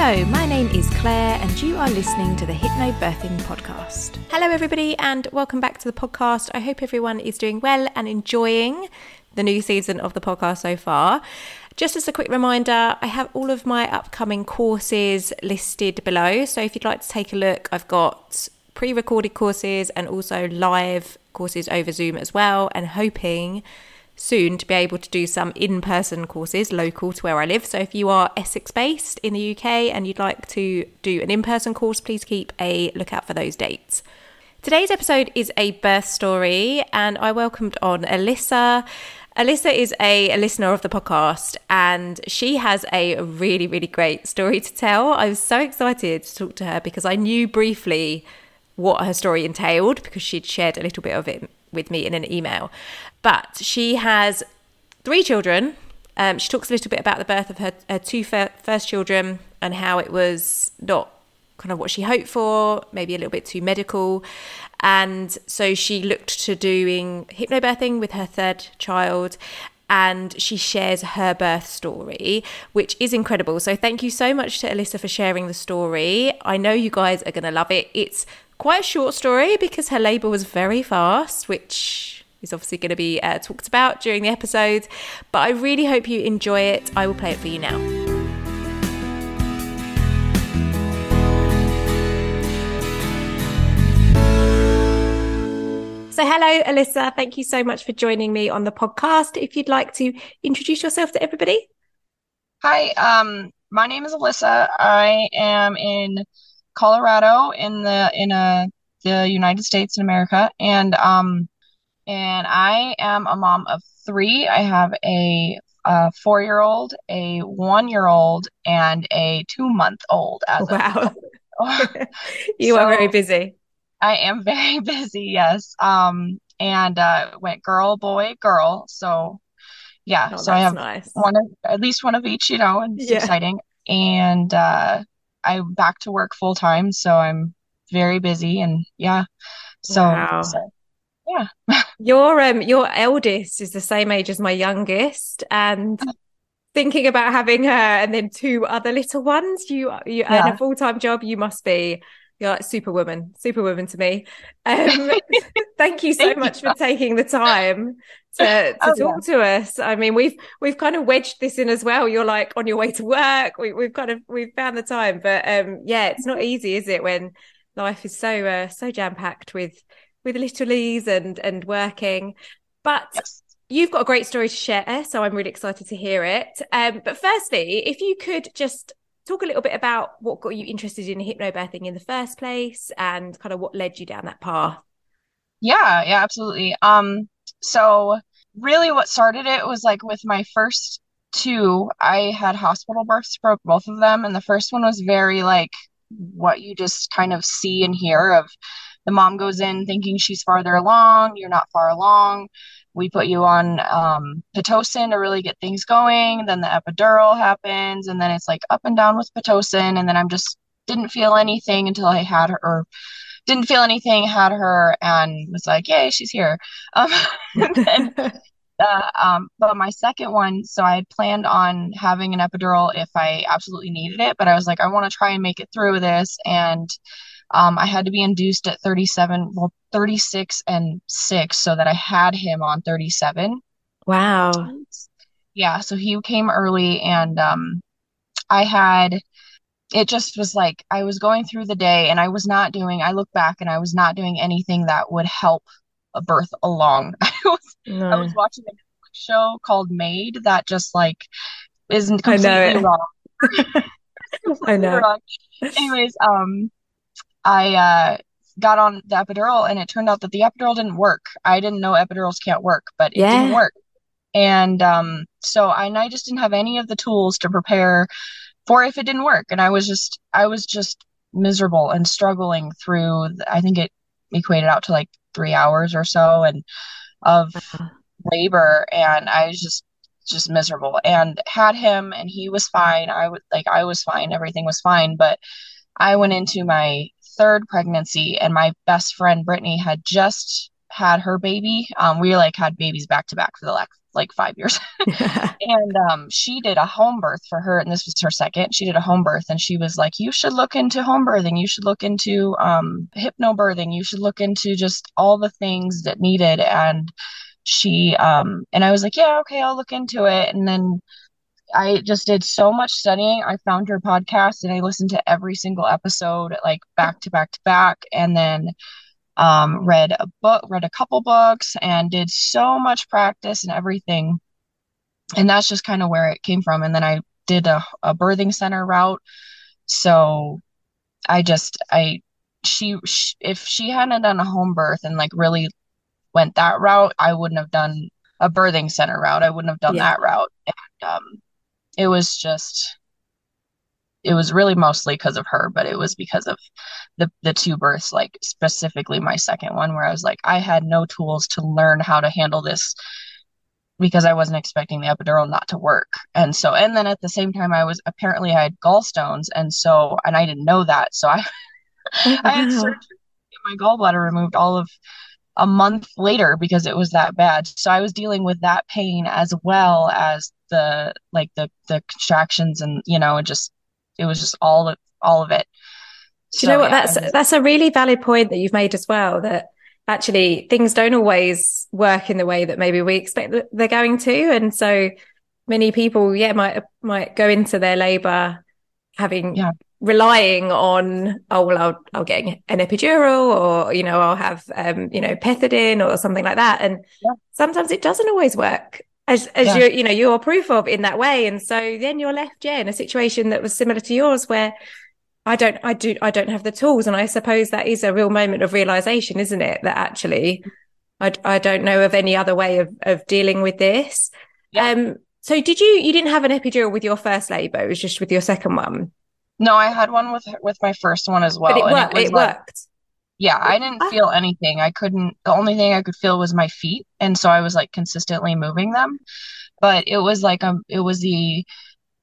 Hello, my name is Claire, and you are listening to the Hypnobirthing Podcast. Hello, everybody, and welcome back to the podcast. I hope everyone is doing well and enjoying the new season of the podcast so far. Just as a quick reminder, I have all of my upcoming courses listed below. So if you'd like to take a look, I've got pre recorded courses and also live courses over Zoom as well, and hoping soon to be able to do some in person courses local to where I live. So if you are Essex based in the UK and you'd like to do an in person course, please keep a lookout for those dates. Today's episode is a birth story, and I welcomed on Alyssa. Alyssa is a, a, listener of the podcast and she has a really, really great story to tell. I was so excited to talk to her because I knew briefly what her story entailed because she'd shared a little bit of it with me in an email. But she has three children. Um, she talks a little bit about the birth of her, her two fir- first children and how it was not kind of what she hoped for, maybe a little bit too medical. And so she looked to doing hypnobirthing with her third child and she shares her birth story, which is incredible. So thank you so much to Alyssa for sharing the story. I know you guys are going to love it. It's quite a short story because her labour was very fast, which is obviously going to be uh, talked about during the episode. But I really hope you enjoy it. I will play it for you now. So, hello, Alyssa. Thank you so much for joining me on the podcast. If you'd like to introduce yourself to everybody. Hi, um, my name is Alyssa. I am in Colorado in the in a the United States in America, and um, and I am a mom of three. I have a, a four year old, a one year old, and a two month old. As well. Wow, you so, are very busy. I am very busy, yes. Um, and uh, went girl, boy, girl. So yeah, oh, so I have nice. one of at least one of each, you know, and it's yeah. exciting. And uh, I'm back to work full time, so I'm very busy, and yeah, so, wow. so yeah. your um your eldest is the same age as my youngest, and thinking about having her and then two other little ones. You you yeah. earn a full time job. You must be you're like superwoman, superwoman to me. Um, thank you so thank much you. for taking the time to, to oh, talk yeah. to us. I mean, we've we've kind of wedged this in as well. You're like on your way to work. We, have kind of we've found the time, but um, yeah, it's not easy, is it? When life is so uh, so jam packed with with littlies and and working, but. Yes. You've got a great story to share, so I'm really excited to hear it. Um, but firstly, if you could just talk a little bit about what got you interested in hypnobirthing in the first place and kind of what led you down that path. Yeah, yeah, absolutely. Um, so really what started it was like with my first two, I had hospital births for both of them. And the first one was very like what you just kind of see and hear of the mom goes in thinking she's farther along, you're not far along we put you on um, pitocin to really get things going. Then the epidural happens, and then it's like up and down with pitocin. And then I'm just didn't feel anything until I had her, or didn't feel anything, had her, and was like, "Yay, she's here." Um, then, uh, um, but my second one, so I had planned on having an epidural if I absolutely needed it, but I was like, I want to try and make it through this, and um, I had to be induced at 37, well, 36 and six, so that I had him on 37. Wow. Yeah. So he came early, and um, I had, it just was like I was going through the day and I was not doing, I look back and I was not doing anything that would help a birth along. I was, no. I was watching a show called Maid that just like isn't completely wrong. I know. Wrong. Anyways, um, I uh, got on the epidural and it turned out that the epidural didn't work. I didn't know epidurals can't work, but it yeah. didn't work. And um, so I, and I just didn't have any of the tools to prepare for if it didn't work. And I was just, I was just miserable and struggling through, I think it equated out to like three hours or so and of uh-huh. labor. And I was just, just miserable and had him and he was fine. I would like, I was fine. Everything was fine. But I went into my third pregnancy, and my best friend Brittany had just had her baby. Um, we like had babies back to back for the last like five years. and um, she did a home birth for her, and this was her second. She did a home birth, and she was like, "You should look into home birthing. You should look into um, hypnobirthing. You should look into just all the things that needed." And she um, and I was like, "Yeah, okay, I'll look into it." And then I just did so much studying. I found her podcast and I listened to every single episode, like back to back to back, and then um, read a book, read a couple books, and did so much practice and everything. And that's just kind of where it came from. And then I did a, a birthing center route. So I just, I, she, she, if she hadn't done a home birth and like really went that route, I wouldn't have done a birthing center route. I wouldn't have done yeah. that route. And, um, it was just it was really mostly because of her, but it was because of the the two births, like specifically my second one, where I was like, I had no tools to learn how to handle this because I wasn't expecting the epidural not to work. And so, and then at the same time, I was apparently I had gallstones, and so, and I didn't know that, so I I had surgery, my gallbladder removed all of a month later because it was that bad. So I was dealing with that pain as well as the like the the contractions and you know it just it was just all of all of it. Do you know what? Yeah, that's was... that's a really valid point that you've made as well. That actually things don't always work in the way that maybe we expect that they're going to, and so many people, yeah, might might go into their labour having yeah. relying on oh well I'll I'll get an epidural or you know I'll have um you know pethidine or something like that, and yeah. sometimes it doesn't always work as as yeah. you you know you're proof of in that way. And so then you're left yeah in a situation that was similar to yours where i don't i do i don't have the tools. And i suppose that is a real moment of realization isn't it? That actually i, I don't know of any other way of of dealing with this. Yeah. um so did you you didn't have an epidural with your first labor. It was just with your second one. No i had one with with my first one as well but it, worked, it, it like, worked yeah, I didn't feel anything. I couldn't, the only thing I could feel was my feet. And so I was like consistently moving them. But it was like, um, it was the,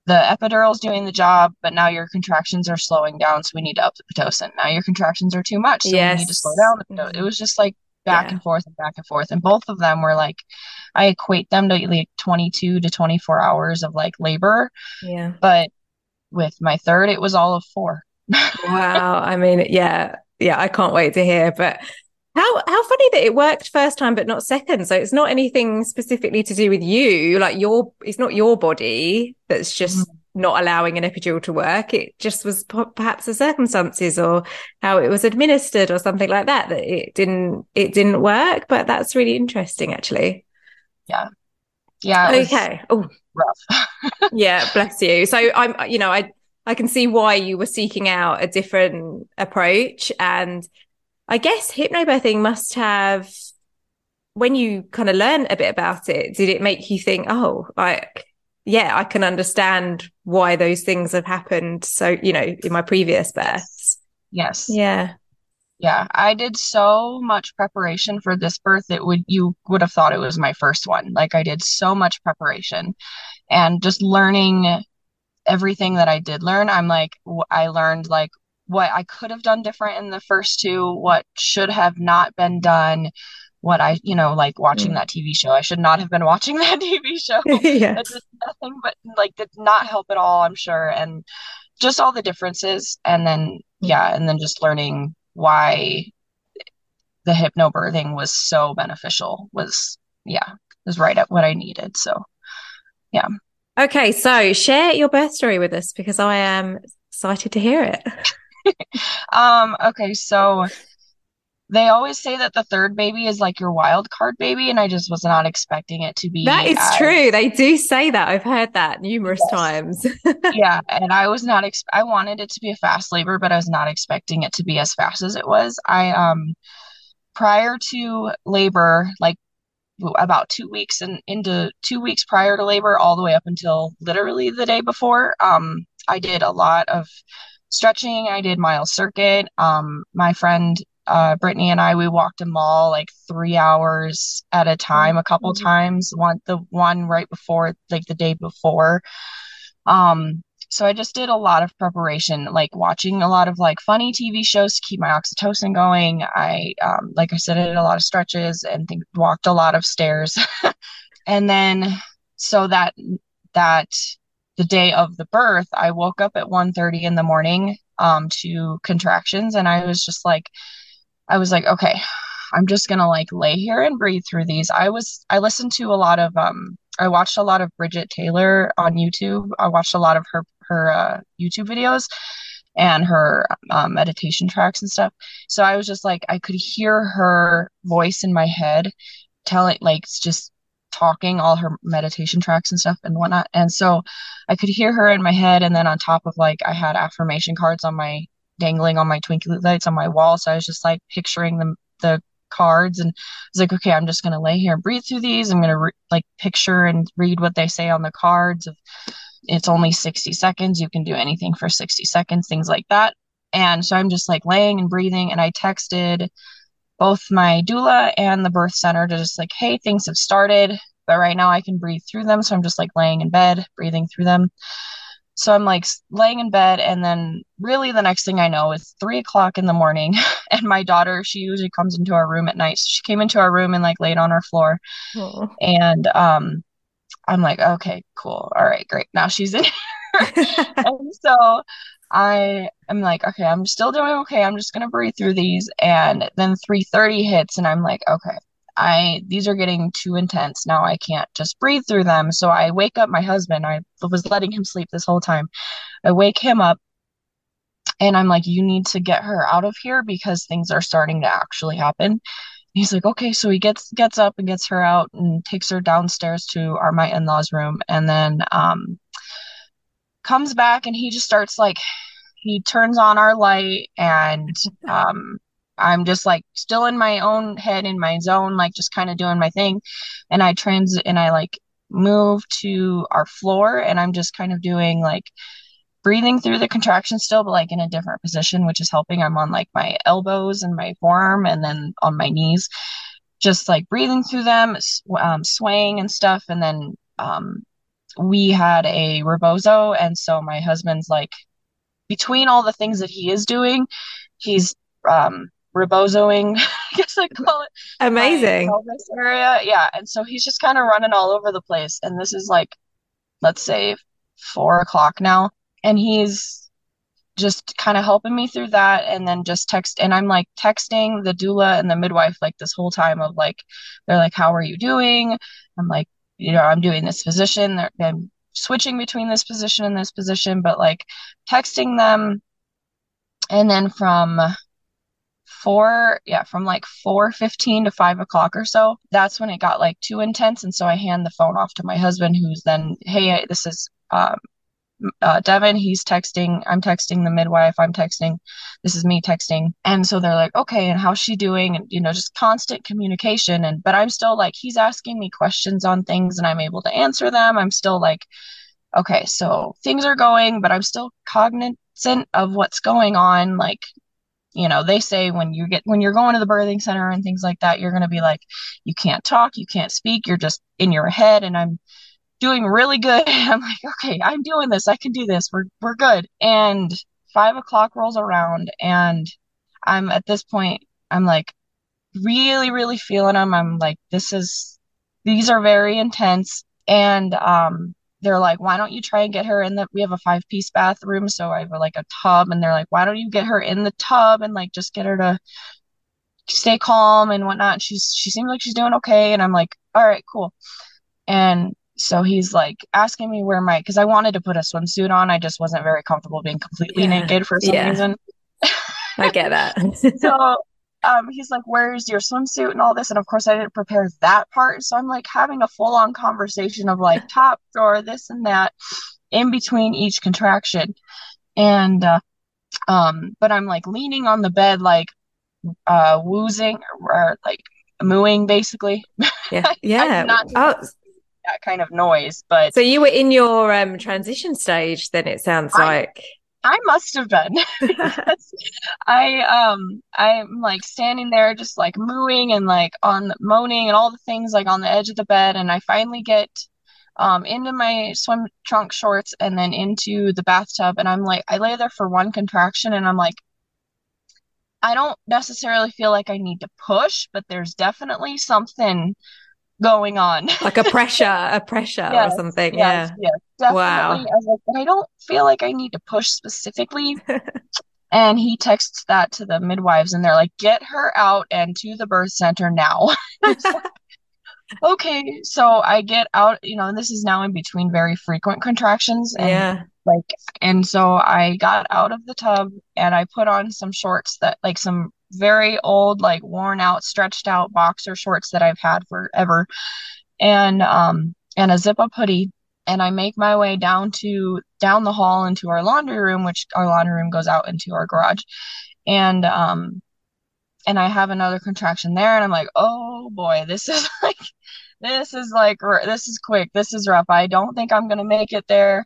the epidural's doing the job, but now your contractions are slowing down. So we need to up the Pitocin. Now your contractions are too much. So yes. we need to slow down. The It was just like back yeah. and forth and back and forth. And both of them were like, I equate them to like 22 to 24 hours of like labor. Yeah. But with my third, it was all of four. wow. I mean, yeah, yeah, I can't wait to hear. But how how funny that it worked first time but not second. So it's not anything specifically to do with you. Like your it's not your body that's just mm-hmm. not allowing an epidural to work. It just was p- perhaps the circumstances or how it was administered or something like that that it didn't it didn't work. But that's really interesting, actually. Yeah. Yeah. Okay. Oh, rough. yeah. Bless you. So I'm, you know, I I can see why you were seeking out a different approach. And I guess hypnobirthing must have, when you kind of learn a bit about it, did it make you think, oh, like, yeah, I can understand why those things have happened. So, you know, in my previous births. Yes. Yeah. Yeah. I did so much preparation for this birth. It would, you would have thought it was my first one. Like I did so much preparation and just learning everything that I did learn, I'm like, I learned like what I could have done different in the first two, what should have not been done, what I, you know, like watching mm. that TV show. I should not have been watching that TV show. yes. It did nothing but like did not help at all, I'm sure. And just all the differences. And then, yeah, and then just learning why the hypnobirthing was so beneficial was, yeah, was right at what I needed. So, yeah. Okay, so share your birth story with us because I am excited to hear it. um, okay, so they always say that the third baby is like your wild card baby, and I just was not expecting it to be. That is as... true. They do say that. I've heard that numerous yes. times. yeah, and I was not. Ex- I wanted it to be a fast labor, but I was not expecting it to be as fast as it was. I um prior to labor, like about two weeks and into two weeks prior to labor, all the way up until literally the day before. Um, I did a lot of stretching. I did Miles Circuit. Um, my friend uh, Brittany and I we walked a mall like three hours at a time, a couple mm-hmm. times. One the one right before, like the day before. Um, so I just did a lot of preparation, like watching a lot of like funny TV shows to keep my oxytocin going. I, um, like I said, I did a lot of stretches and think, walked a lot of stairs and then so that that the day of the birth, I woke up at 1:30 in the morning um, to contractions, and I was just like, I was like, okay, I'm just gonna like lay here and breathe through these. I was I listened to a lot of um I watched a lot of Bridget Taylor on YouTube. I watched a lot of her her uh, YouTube videos and her um, meditation tracks and stuff. So I was just like I could hear her voice in my head telling like just talking all her meditation tracks and stuff and whatnot. And so I could hear her in my head. And then on top of like, I had affirmation cards on my dangling on my twinkly lights on my wall. So I was just like picturing the, the cards and I was like, okay, I'm just going to lay here and breathe through these. I'm going to re- like picture and read what they say on the cards it's only 60 seconds. You can do anything for 60 seconds, things like that. And so I'm just like laying and breathing. And I texted both my doula and the birth center to just like, hey, things have started, but right now I can breathe through them. So I'm just like laying in bed, breathing through them. So I'm like laying in bed, and then really the next thing I know is three o'clock in the morning, and my daughter, she usually comes into our room at night. So she came into our room and like laid on our floor, Aww. and um, I'm like, okay, cool, all right, great. Now she's in and so I am like, okay, I'm still doing okay. I'm just gonna breathe through these. And then 3:30 hits, and I'm like, okay, I these are getting too intense. Now I can't just breathe through them. So I wake up my husband. I was letting him sleep this whole time. I wake him up and I'm like, you need to get her out of here because things are starting to actually happen. He's like, okay, so he gets gets up and gets her out and takes her downstairs to our my in-laws room and then um comes back and he just starts like he turns on our light and um I'm just like still in my own head in my zone like just kind of doing my thing. And I trans and I like move to our floor and I'm just kind of doing like breathing through the contraction still but like in a different position which is helping. I'm on like my elbows and my forearm and then on my knees just like breathing through them um, swaying and stuff. And then um we had a rebozo and so my husband's like between all the things that he is doing he's um rebozoing i guess i call it amazing this area yeah and so he's just kind of running all over the place and this is like let's say four o'clock now and he's just kind of helping me through that and then just text and i'm like texting the doula and the midwife like this whole time of like they're like how are you doing i'm like you know, I'm doing this position, I'm switching between this position and this position, but like texting them. And then from four, yeah, from like 4.15 to 5 o'clock or so, that's when it got like too intense. And so I hand the phone off to my husband, who's then, hey, this is um, uh, Devin, he's texting. I'm texting the midwife. I'm texting. This is me texting. And so they're like, okay, and how's she doing? And, you know, just constant communication. And, but I'm still like, he's asking me questions on things and I'm able to answer them. I'm still like, okay, so things are going, but I'm still cognizant of what's going on. Like, you know, they say when you get, when you're going to the birthing center and things like that, you're going to be like, you can't talk, you can't speak, you're just in your head. And I'm, doing really good. I'm like, okay, I'm doing this. I can do this. We're we're good. And five o'clock rolls around, and I'm at this point. I'm like, really, really feeling them. I'm like, this is these are very intense. And um, they're like, why don't you try and get her in the? We have a five piece bathroom, so I have like a tub, and they're like, why don't you get her in the tub and like just get her to stay calm and whatnot. She's she seems like she's doing okay, and I'm like, all right, cool. And so he's like asking me where my because I wanted to put a swimsuit on. I just wasn't very comfortable being completely yeah. naked for some yeah. reason. I get that. so um, he's like, Where's your swimsuit and all this? And of course I didn't prepare that part. So I'm like having a full on conversation of like top drawer, this and that in between each contraction. And uh, um, but I'm like leaning on the bed like uh woozing or like mooing basically. Yeah. Yeah. oh that kind of noise. But so you were in your um, transition stage, then it sounds I, like. I must have been. I um I'm like standing there just like mooing and like on moaning and all the things like on the edge of the bed and I finally get um into my swim trunk shorts and then into the bathtub and I'm like I lay there for one contraction and I'm like I don't necessarily feel like I need to push, but there's definitely something going on. like a pressure, a pressure Yes, or something. yes, yeah. yes, definitely. Wow. I was like, but I don't feel like I need to push specifically. And he texts that to the midwives, and they're like, get her out and to the birth center now. Okay. So I get out, you know, and this is now in between very frequent contractions. And yeah. like, and so I got out of the tub and I put on some shorts that, like, some very old, like, worn out, stretched out boxer shorts that I've had forever, and, um, and a zip up hoodie. And I make my way down to down the hall into our laundry room, which our laundry room goes out into our garage. And um and I have another contraction there and I'm like, "Oh boy, this is like this is like this is quick. This is rough. I don't think I'm to make it there."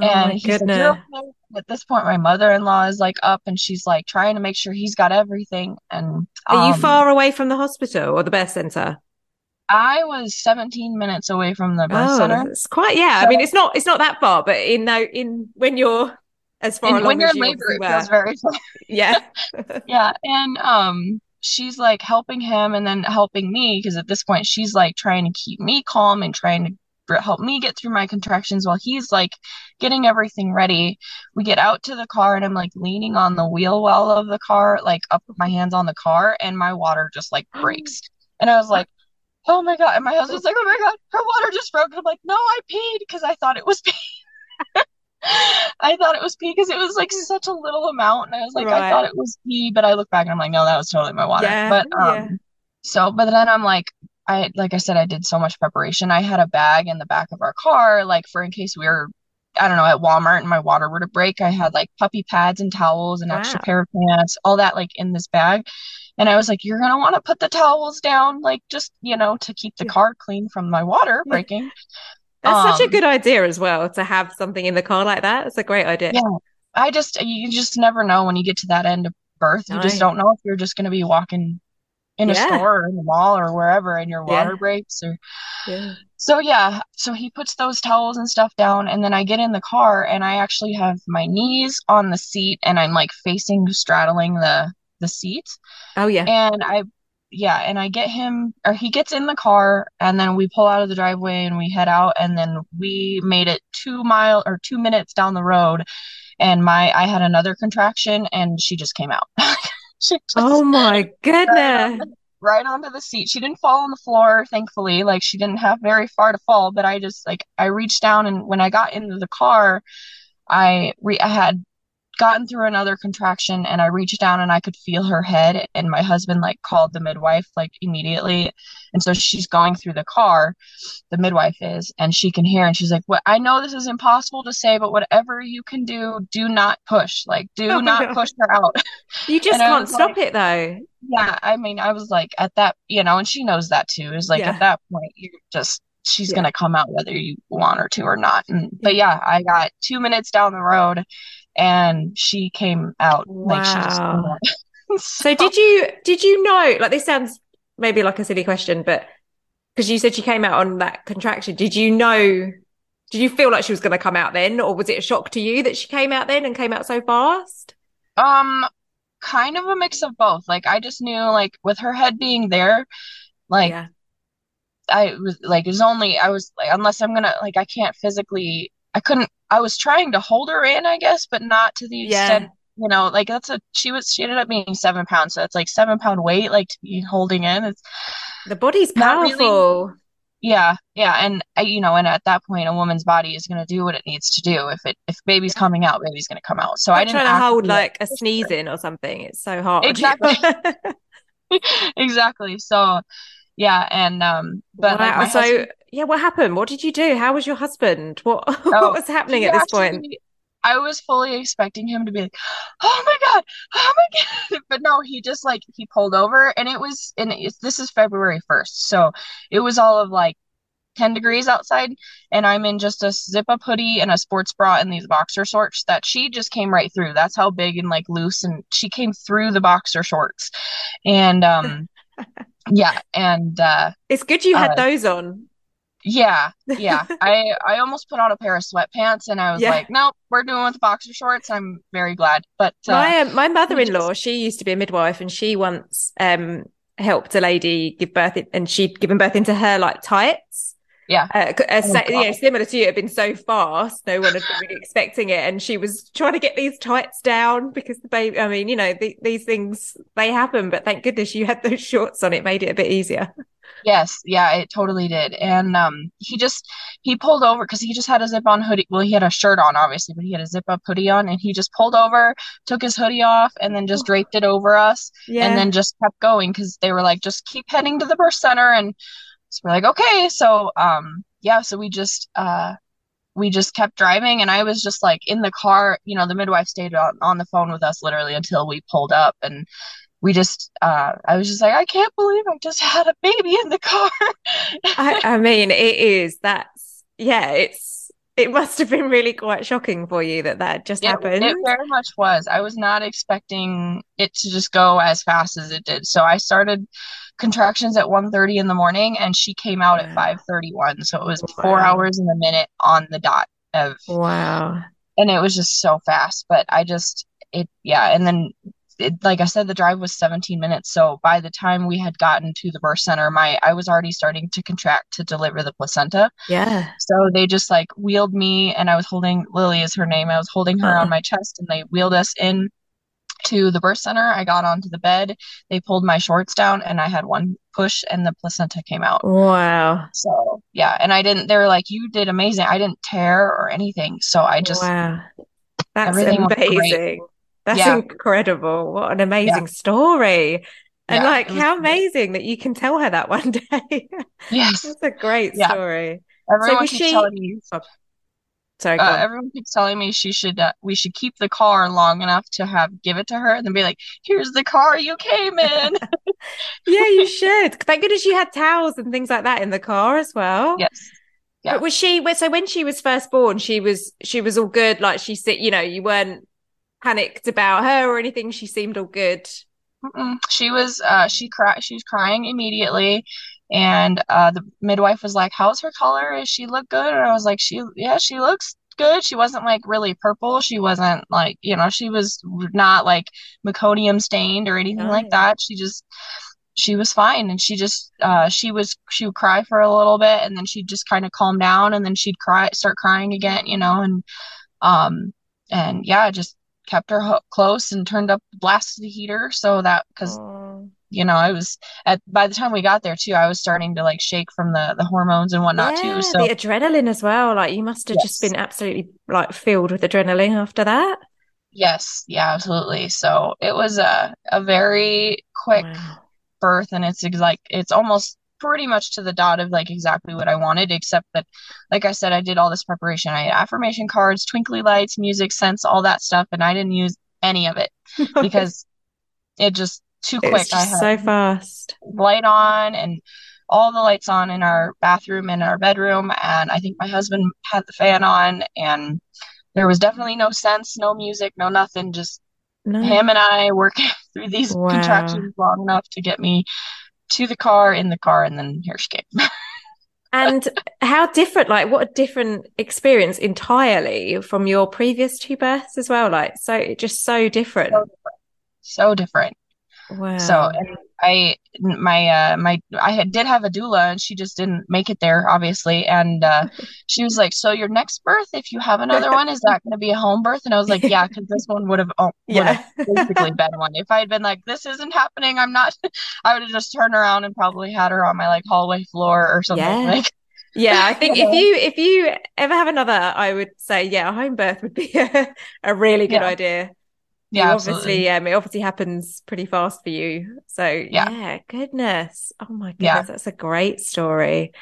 Oh And my he's like, goodness. "You're okay." At this point, my mother-in-law is like up and she's like trying to make sure he's got everything. And Are you um, far away from the hospital or the birth center? I was 17 minutes away from the birth Oh, center. it's quite yeah. I mean, it's not it's not that far, but in no in when you're as far along when you're as in you labor, it feels very far. Yeah. Yeah, and um she's like helping him and then helping me because at this point she's like trying to keep me calm and trying to help me get through my contractions while he's like getting everything ready. We get out to the car and I'm like leaning on the wheel well of the car, like up with my hands on the car, and my water just like breaks. And I was like, "Oh my God." And my husband's like, "Oh my God, her water just broke." And I'm like, "No, I peed because I thought it was pee." I thought it was pee because it was like such a little amount, and I was like, I thought it was pee, but I look back and I'm like, no, that was totally my water. Yeah, But yeah. um, so, but then I'm like, I like I said, I did so much preparation. I had a bag in the back of our car, like for in case we were, I don't know, at Walmart and my water were to break. I had like puppy pads and towels, an extra pair of pants, all that like in this bag. And I was like, you're gonna want to put the towels down, like just you know, to keep the car clean from my water breaking. That's such a Um, good idea as well to have something in the car like that. It's a great idea. Yeah. I just you just never know when you get to that end of birth. You just don't know if you're just going to be walking in a Yeah. store or in the mall or wherever and your water Yeah. breaks or Yeah. so yeah. So he puts those towels and stuff down and then I get in the car and I actually have my knees on the seat and I'm like facing straddling the the seat Oh yeah. and I yeah, and I get him or he gets in the car and then we pull out of the driveway and we head out and then we made it two mile or two minutes down the road and my I had another contraction and she just came out. She oh just Oh my goodness. the, right onto the seat. She didn't fall on the floor, thankfully. Like she didn't have very far to fall, but I just like I reached down and when I got into the car, I re I had gotten through another contraction and I reached down and I could feel her head and my husband like called the midwife like immediately. And so she's going through the car, the midwife is, and she can hear and she's like, "What I know this is impossible to say, but whatever you can do, do not push. Like do Oh not no. push her out." You just can't stop like, it though. yeah, I mean, I was like at that, you know, and she knows that too. Is like Yeah. at that point, you just she's Yeah. gonna come out whether you want her to or not. And but Yeah. yeah, I got two minutes down the road, and she came out like she just Wow. So did you did you know like this sounds maybe like a silly question, but because you said she came out on that contraction, did you know did you feel like she was going to come out then or was it a shock to you that she came out then and came out so fast? Um, kind of a mix of both. Like I just knew like with her head being there, like Yeah. I was like it was only I was like unless I'm gonna like I can't physically I couldn't I was trying to hold her in I guess but not to the Yeah. extent you know like that's a she was she ended up being seven pounds so it's like seven pound weight like to be holding in it's The body's not really powerful. yeah yeah and uh, you know and at that point a woman's body is gonna do what it needs to do if it if baby's coming out baby's gonna come out so I Like didn't trying to hold like a sneeze in or something. It's so hard. exactly exactly so yeah and um but like Wow. my So husband yeah, what happened? What did you do? How was your husband? What what oh was happening at this point? I was fully expecting him to be like, "Oh my God, oh my God," but no, he just like he pulled over, and it was, and it's, this is February 1st, so it was all of like 10 degrees outside, and I'm in just a zip up hoodie and a sports bra and these boxer shorts that she just came right through. That's how big and like loose, and she came through the boxer shorts, and um, yeah, and uh, It's good you had uh, those on. yeah, yeah. I I almost put on a pair of sweatpants, and I was Yeah. like, nope, we're doing with boxer shorts. I'm very glad, but uh, My um, my mother-in-law, just she used to be a midwife, and she once um helped a lady give birth in, and she'd given birth into her like tights. Yeah. Uh, uh, Oh, sa- God. yeah, similar to you, it had been so fast, no one had been really expecting it. And she was trying to get these tights down because the baby, I mean, you know, the, these things, they happen, but thank goodness you had those shorts on. It made it a bit easier. Yes, yeah, it totally did. And um he just he pulled over because he just had a zip on hoodie. Well, he had a shirt on obviously, but he had a zip up hoodie on and he just pulled over, took his hoodie off and then just draped it over us Yeah. and then just kept going because they were like just keep heading to the birth center and so we're like okay. So um yeah, so we just uh we just kept driving and I was just like in the car, you know, the midwife stayed on, on the phone with us literally until we pulled up and we just uh I was just like I can't believe I just had a baby in the car. I, I mean, it is. That's yeah. It's it must have been really quite shocking for you that that just It, happened. it very much was. I was not expecting it to just go as fast as it did. So I started contractions at 1:30 in the morning and she came out at 5:31. So it was four hours and a minute on the dot of Wow. and it was just so fast. But I just it yeah, and then it, like I said, the drive was 17 minutes. So by the time we had gotten to the birth center, my I was already starting to contract to deliver the placenta. Yeah. So they just like wheeled me, and I was holding Lily is her name. I was holding her Uh-uh. on my chest, and they wheeled us in to the birth center. I got onto the bed. They pulled my shorts down, and I had one push, and the placenta came out. Wow. So yeah, and I didn't. They were like, "You did amazing." I didn't tear or anything. So I just Wow. That's amazing. That's Yeah. incredible. What an amazing story. And Yeah, like was how great. amazing that you can tell her that one day. Yes. That's a great Yeah. story. Everyone was keeps she-. Sorry, Uh, everyone keeps telling me she should. Uh, we should keep the car long enough to have give it to her, and then be like, "Here's the car you came in." Yeah, you should. Thank goodness you had towels and things like that in the car as well. yes. Yeah. But was she, so when she was first born, she was, she was all good. Like she said, you know, you weren't panicked about her or anything. She seemed all good. Mm-mm. She was uh she cried she was crying immediately and uh the midwife was like how's her color? Does she look good? And I was like she yeah she looks good. She wasn't like really purple. She wasn't like you know she was not like meconium stained or anything like that. She just she was fine. And she just uh she was she would cry for a little bit and then she'd just kind of calm down and then she'd cry start crying again you know and um and yeah just kept her ho- close and turned up blasted the heater so that because. You know I was at by the time we got there too I was starting to like shake from the the hormones and whatnot Yeah, too so the adrenaline as well. Like you must have just been absolutely like filled with adrenaline after that. yes yeah absolutely so it was a a very quick Wow. birth and it's ex- like it's almost pretty much to the dot of like exactly what I wanted except that like I said I did all this preparation I had affirmation cards twinkly lights music scents all that stuff and I didn't use any of it because it just too quick was I just had so fast. light on and all the lights on in our bathroom and our bedroom and I think my husband had the fan on and there was definitely no sense, no music, no nothing, just No. him and I working through these Wow. contractions long enough to get me to the car, in the car, and then here she came. And how different, like what a different experience entirely from your previous two births as well. Like so just so different. So different. Wow. So and I my uh my I had did have a doula and she just didn't make it there obviously and uh she was like so your next birth if you have another one is that going to be a home birth and I was like yeah because this one would have oh, yeah. basically been one if I had been like this isn't happening I'm not I would have just turned around and probably had her on my like hallway floor or something Yeah. like Yeah, I think if you if you ever have another, I would say yeah, a home birth would be a, a really good Yeah. idea. Yeah obviously, um, it obviously happens pretty fast for you. So Yeah. yeah, goodness. Oh my goodness, Yeah. that's a great story.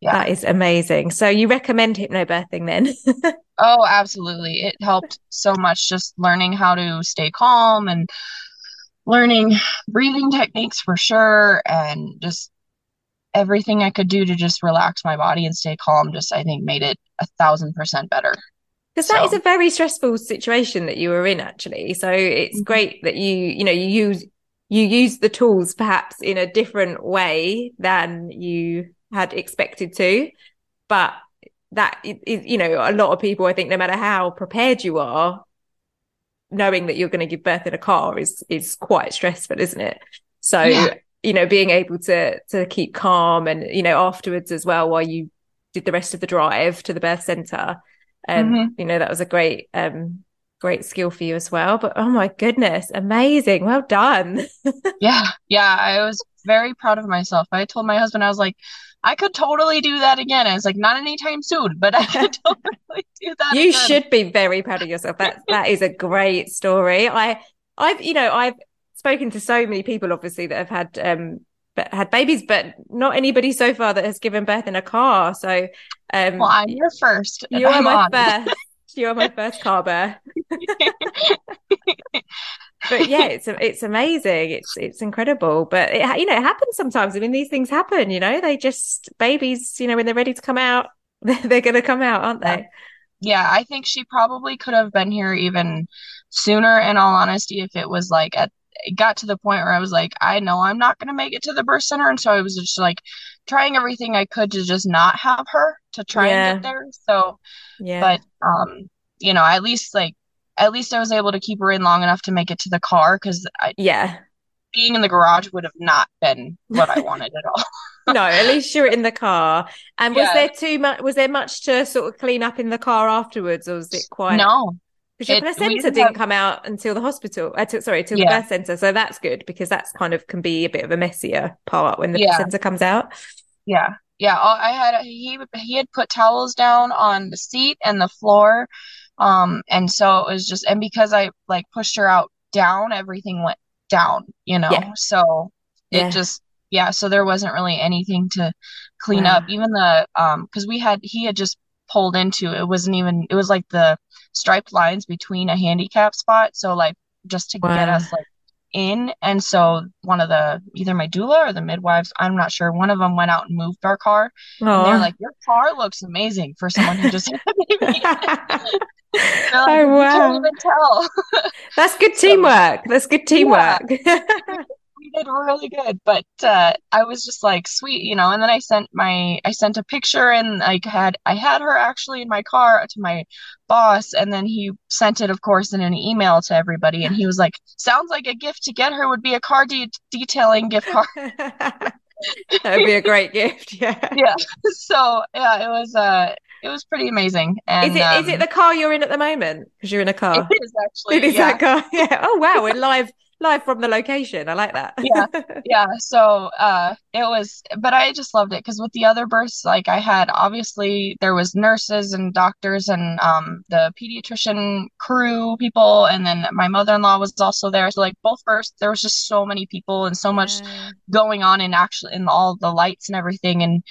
Yeah. That is amazing. So you recommend hypnobirthing then? oh absolutely it helped so much just learning how to stay calm and learning breathing techniques for sure and just everything I could do to just relax my body and stay calm just I think made it a thousand percent better. Because that is So- a very stressful situation that you were in actually. So it's Mhm. great that you, you know, you use you use the tools perhaps in a different way than you had expected to. But that is, you know, a lot of people, I think, no matter how prepared you are, knowing that you're going to give birth in a car is is quite stressful, isn't it? So Yeah. you know, being able to to keep calm and you know afterwards as well while you did the rest of the drive to the birth center. Um, mm-hmm. you know, that was a great um great skill for you as well. But oh my goodness, amazing. Well done. yeah. Yeah. I was very proud of myself. I told my husband, I was like, I could totally do that again. I was like, not anytime soon, but I could totally do that. You again. should be very proud of yourself. That that is a great story. I I've you know, I've spoken to so many people obviously that have had um had babies, but not anybody so far that has given birth in a car. So um Well, I'm your first. You are my first. You are my first car bear. but yeah, it's it's amazing. It's it's incredible. But it you know it happens sometimes. I mean, these things happen. You know, they just babies. You know, when they're ready to come out, they're, they're going to come out, aren't they? Yeah, I think she probably could have been here even sooner. In all honesty, if it was like at it got to the point where I was like, I know I'm not going to make it to the birth center, and so I was just like trying everything I could to just not have her to try yeah. and get there. So, yeah, but um, you know, at least like at least I was able to keep her in long enough to make it to the car because I, yeah, being in the garage would have not been what I wanted at all. no, at least you're in the car. And was yeah. there too much? Was there much to sort of clean up in the car afterwards, or was it quite? No, because your it, placenta didn't have... come out until the hospital. Uh, t- sorry, till yeah. the birth center. So that's good because that's kind of can be a bit of a messier part when the yeah. placenta comes out. Yeah, yeah. I had he he had put towels down on the seat and the floor um, and so it was just, and because I like pushed her out down, everything went down, you know? Yeah. So it just, yeah. So there wasn't really anything to clean up. Even the, um, cause we had, he had just pulled into, it wasn't even, it was like the striped lines between a handicap spot. So like just to wow. get us like in. And so one of the either my doula or the midwives, I'm not sure, one of them went out and moved our car. And they're like, Your car looks amazing for someone who just had a baby. like, oh wow! Can't even tell. That's good teamwork. That's good teamwork. Yeah. did really good, but uh, I was just like, sweet, you know. And then I sent my, I sent a picture, and I had, I had her actually in my car to my boss, and then he sent it, of course, in an email to everybody, and he was like, "Sounds like a gift to get her would be a car de- detailing gift card." that would be a great gift. Yeah. Yeah. So yeah, it was uh it was pretty amazing. And, is it um, is it the car you're in at the moment? Because you're in a car. It is actually. It is yeah. that car. Yeah. Oh wow, we're live live from the location. I like that. yeah, yeah. So uh, it was, but I just loved it because with the other births, like I had obviously there was nurses and doctors and um the pediatrician crew people, and then my mother in law was also there. So like both births, there was just so many people and so yeah. much going on in actually in all the lights and everything, and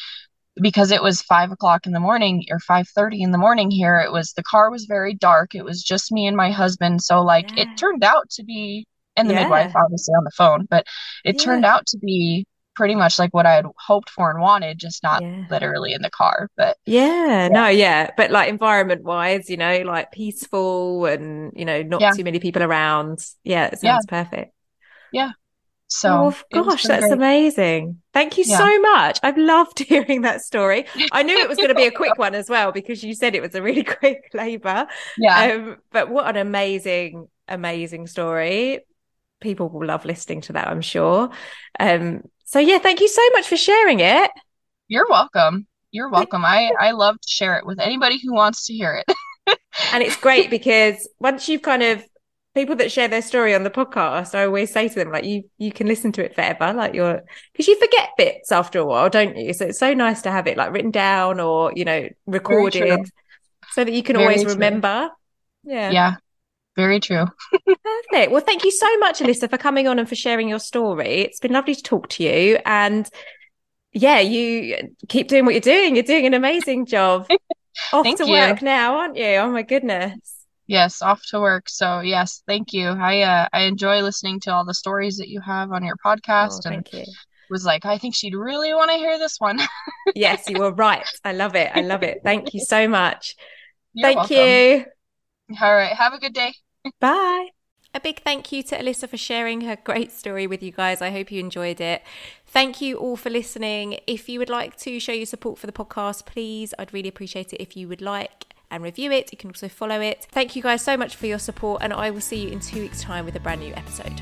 because it was five o'clock in the morning or five thirty in the morning here. It was the car was very dark. It was just me and my husband. So like yeah. it turned out to be and the yeah. midwife obviously on the phone, but it yeah. turned out to be pretty much like what I had hoped for and wanted, just not literally in the car. But yeah, no, yeah. But like environment wise, you know, like peaceful and you know, not too many people around. Yeah, it sounds perfect. Yeah. So, oh gosh, that's great. amazing. Thank you yeah. so much. I've loved hearing that story. I knew it was going to be a quick one as well because you said it was a really quick labor. Yeah. Um, but what an amazing, amazing story. People will love listening to that, I'm sure. Um, so yeah, thank you so much for sharing it. You're welcome. You're welcome. I I love to share it with anybody who wants to hear it. and it's great because once you've kind of people that share their story on the podcast, I always say to them, like, you you can listen to it forever, like you're because you forget bits after a while, don't you? So it's so nice to have it like written down or you know recorded, so that you can Very always true. remember. Yeah, yeah, very true. Perfect. Well, thank you so much, Alyssa, for coming on and for sharing your story. It's been lovely to talk to you, and yeah, you keep doing what you're doing. You're doing an amazing job. Off to you. work now, aren't you? Oh my goodness. Yes, off to work. So yes, thank you. I uh, I enjoy listening to all the stories that you have on your podcast. Oh, and you. Was like, I think she'd really want to hear this one. yes, you were right. I love it. I love it. Thank you so much. You're thank welcome. you. All right. Have a good day. Bye. A big thank you to Alyssa for sharing her great story with you guys. I hope you enjoyed it. Thank you all for listening. If you would like to show your support for the podcast, please, I'd really appreciate it if you would like and review it. You can also follow it. Thank you guys so much for your support, and I will see you in two weeks' time with a brand new episode.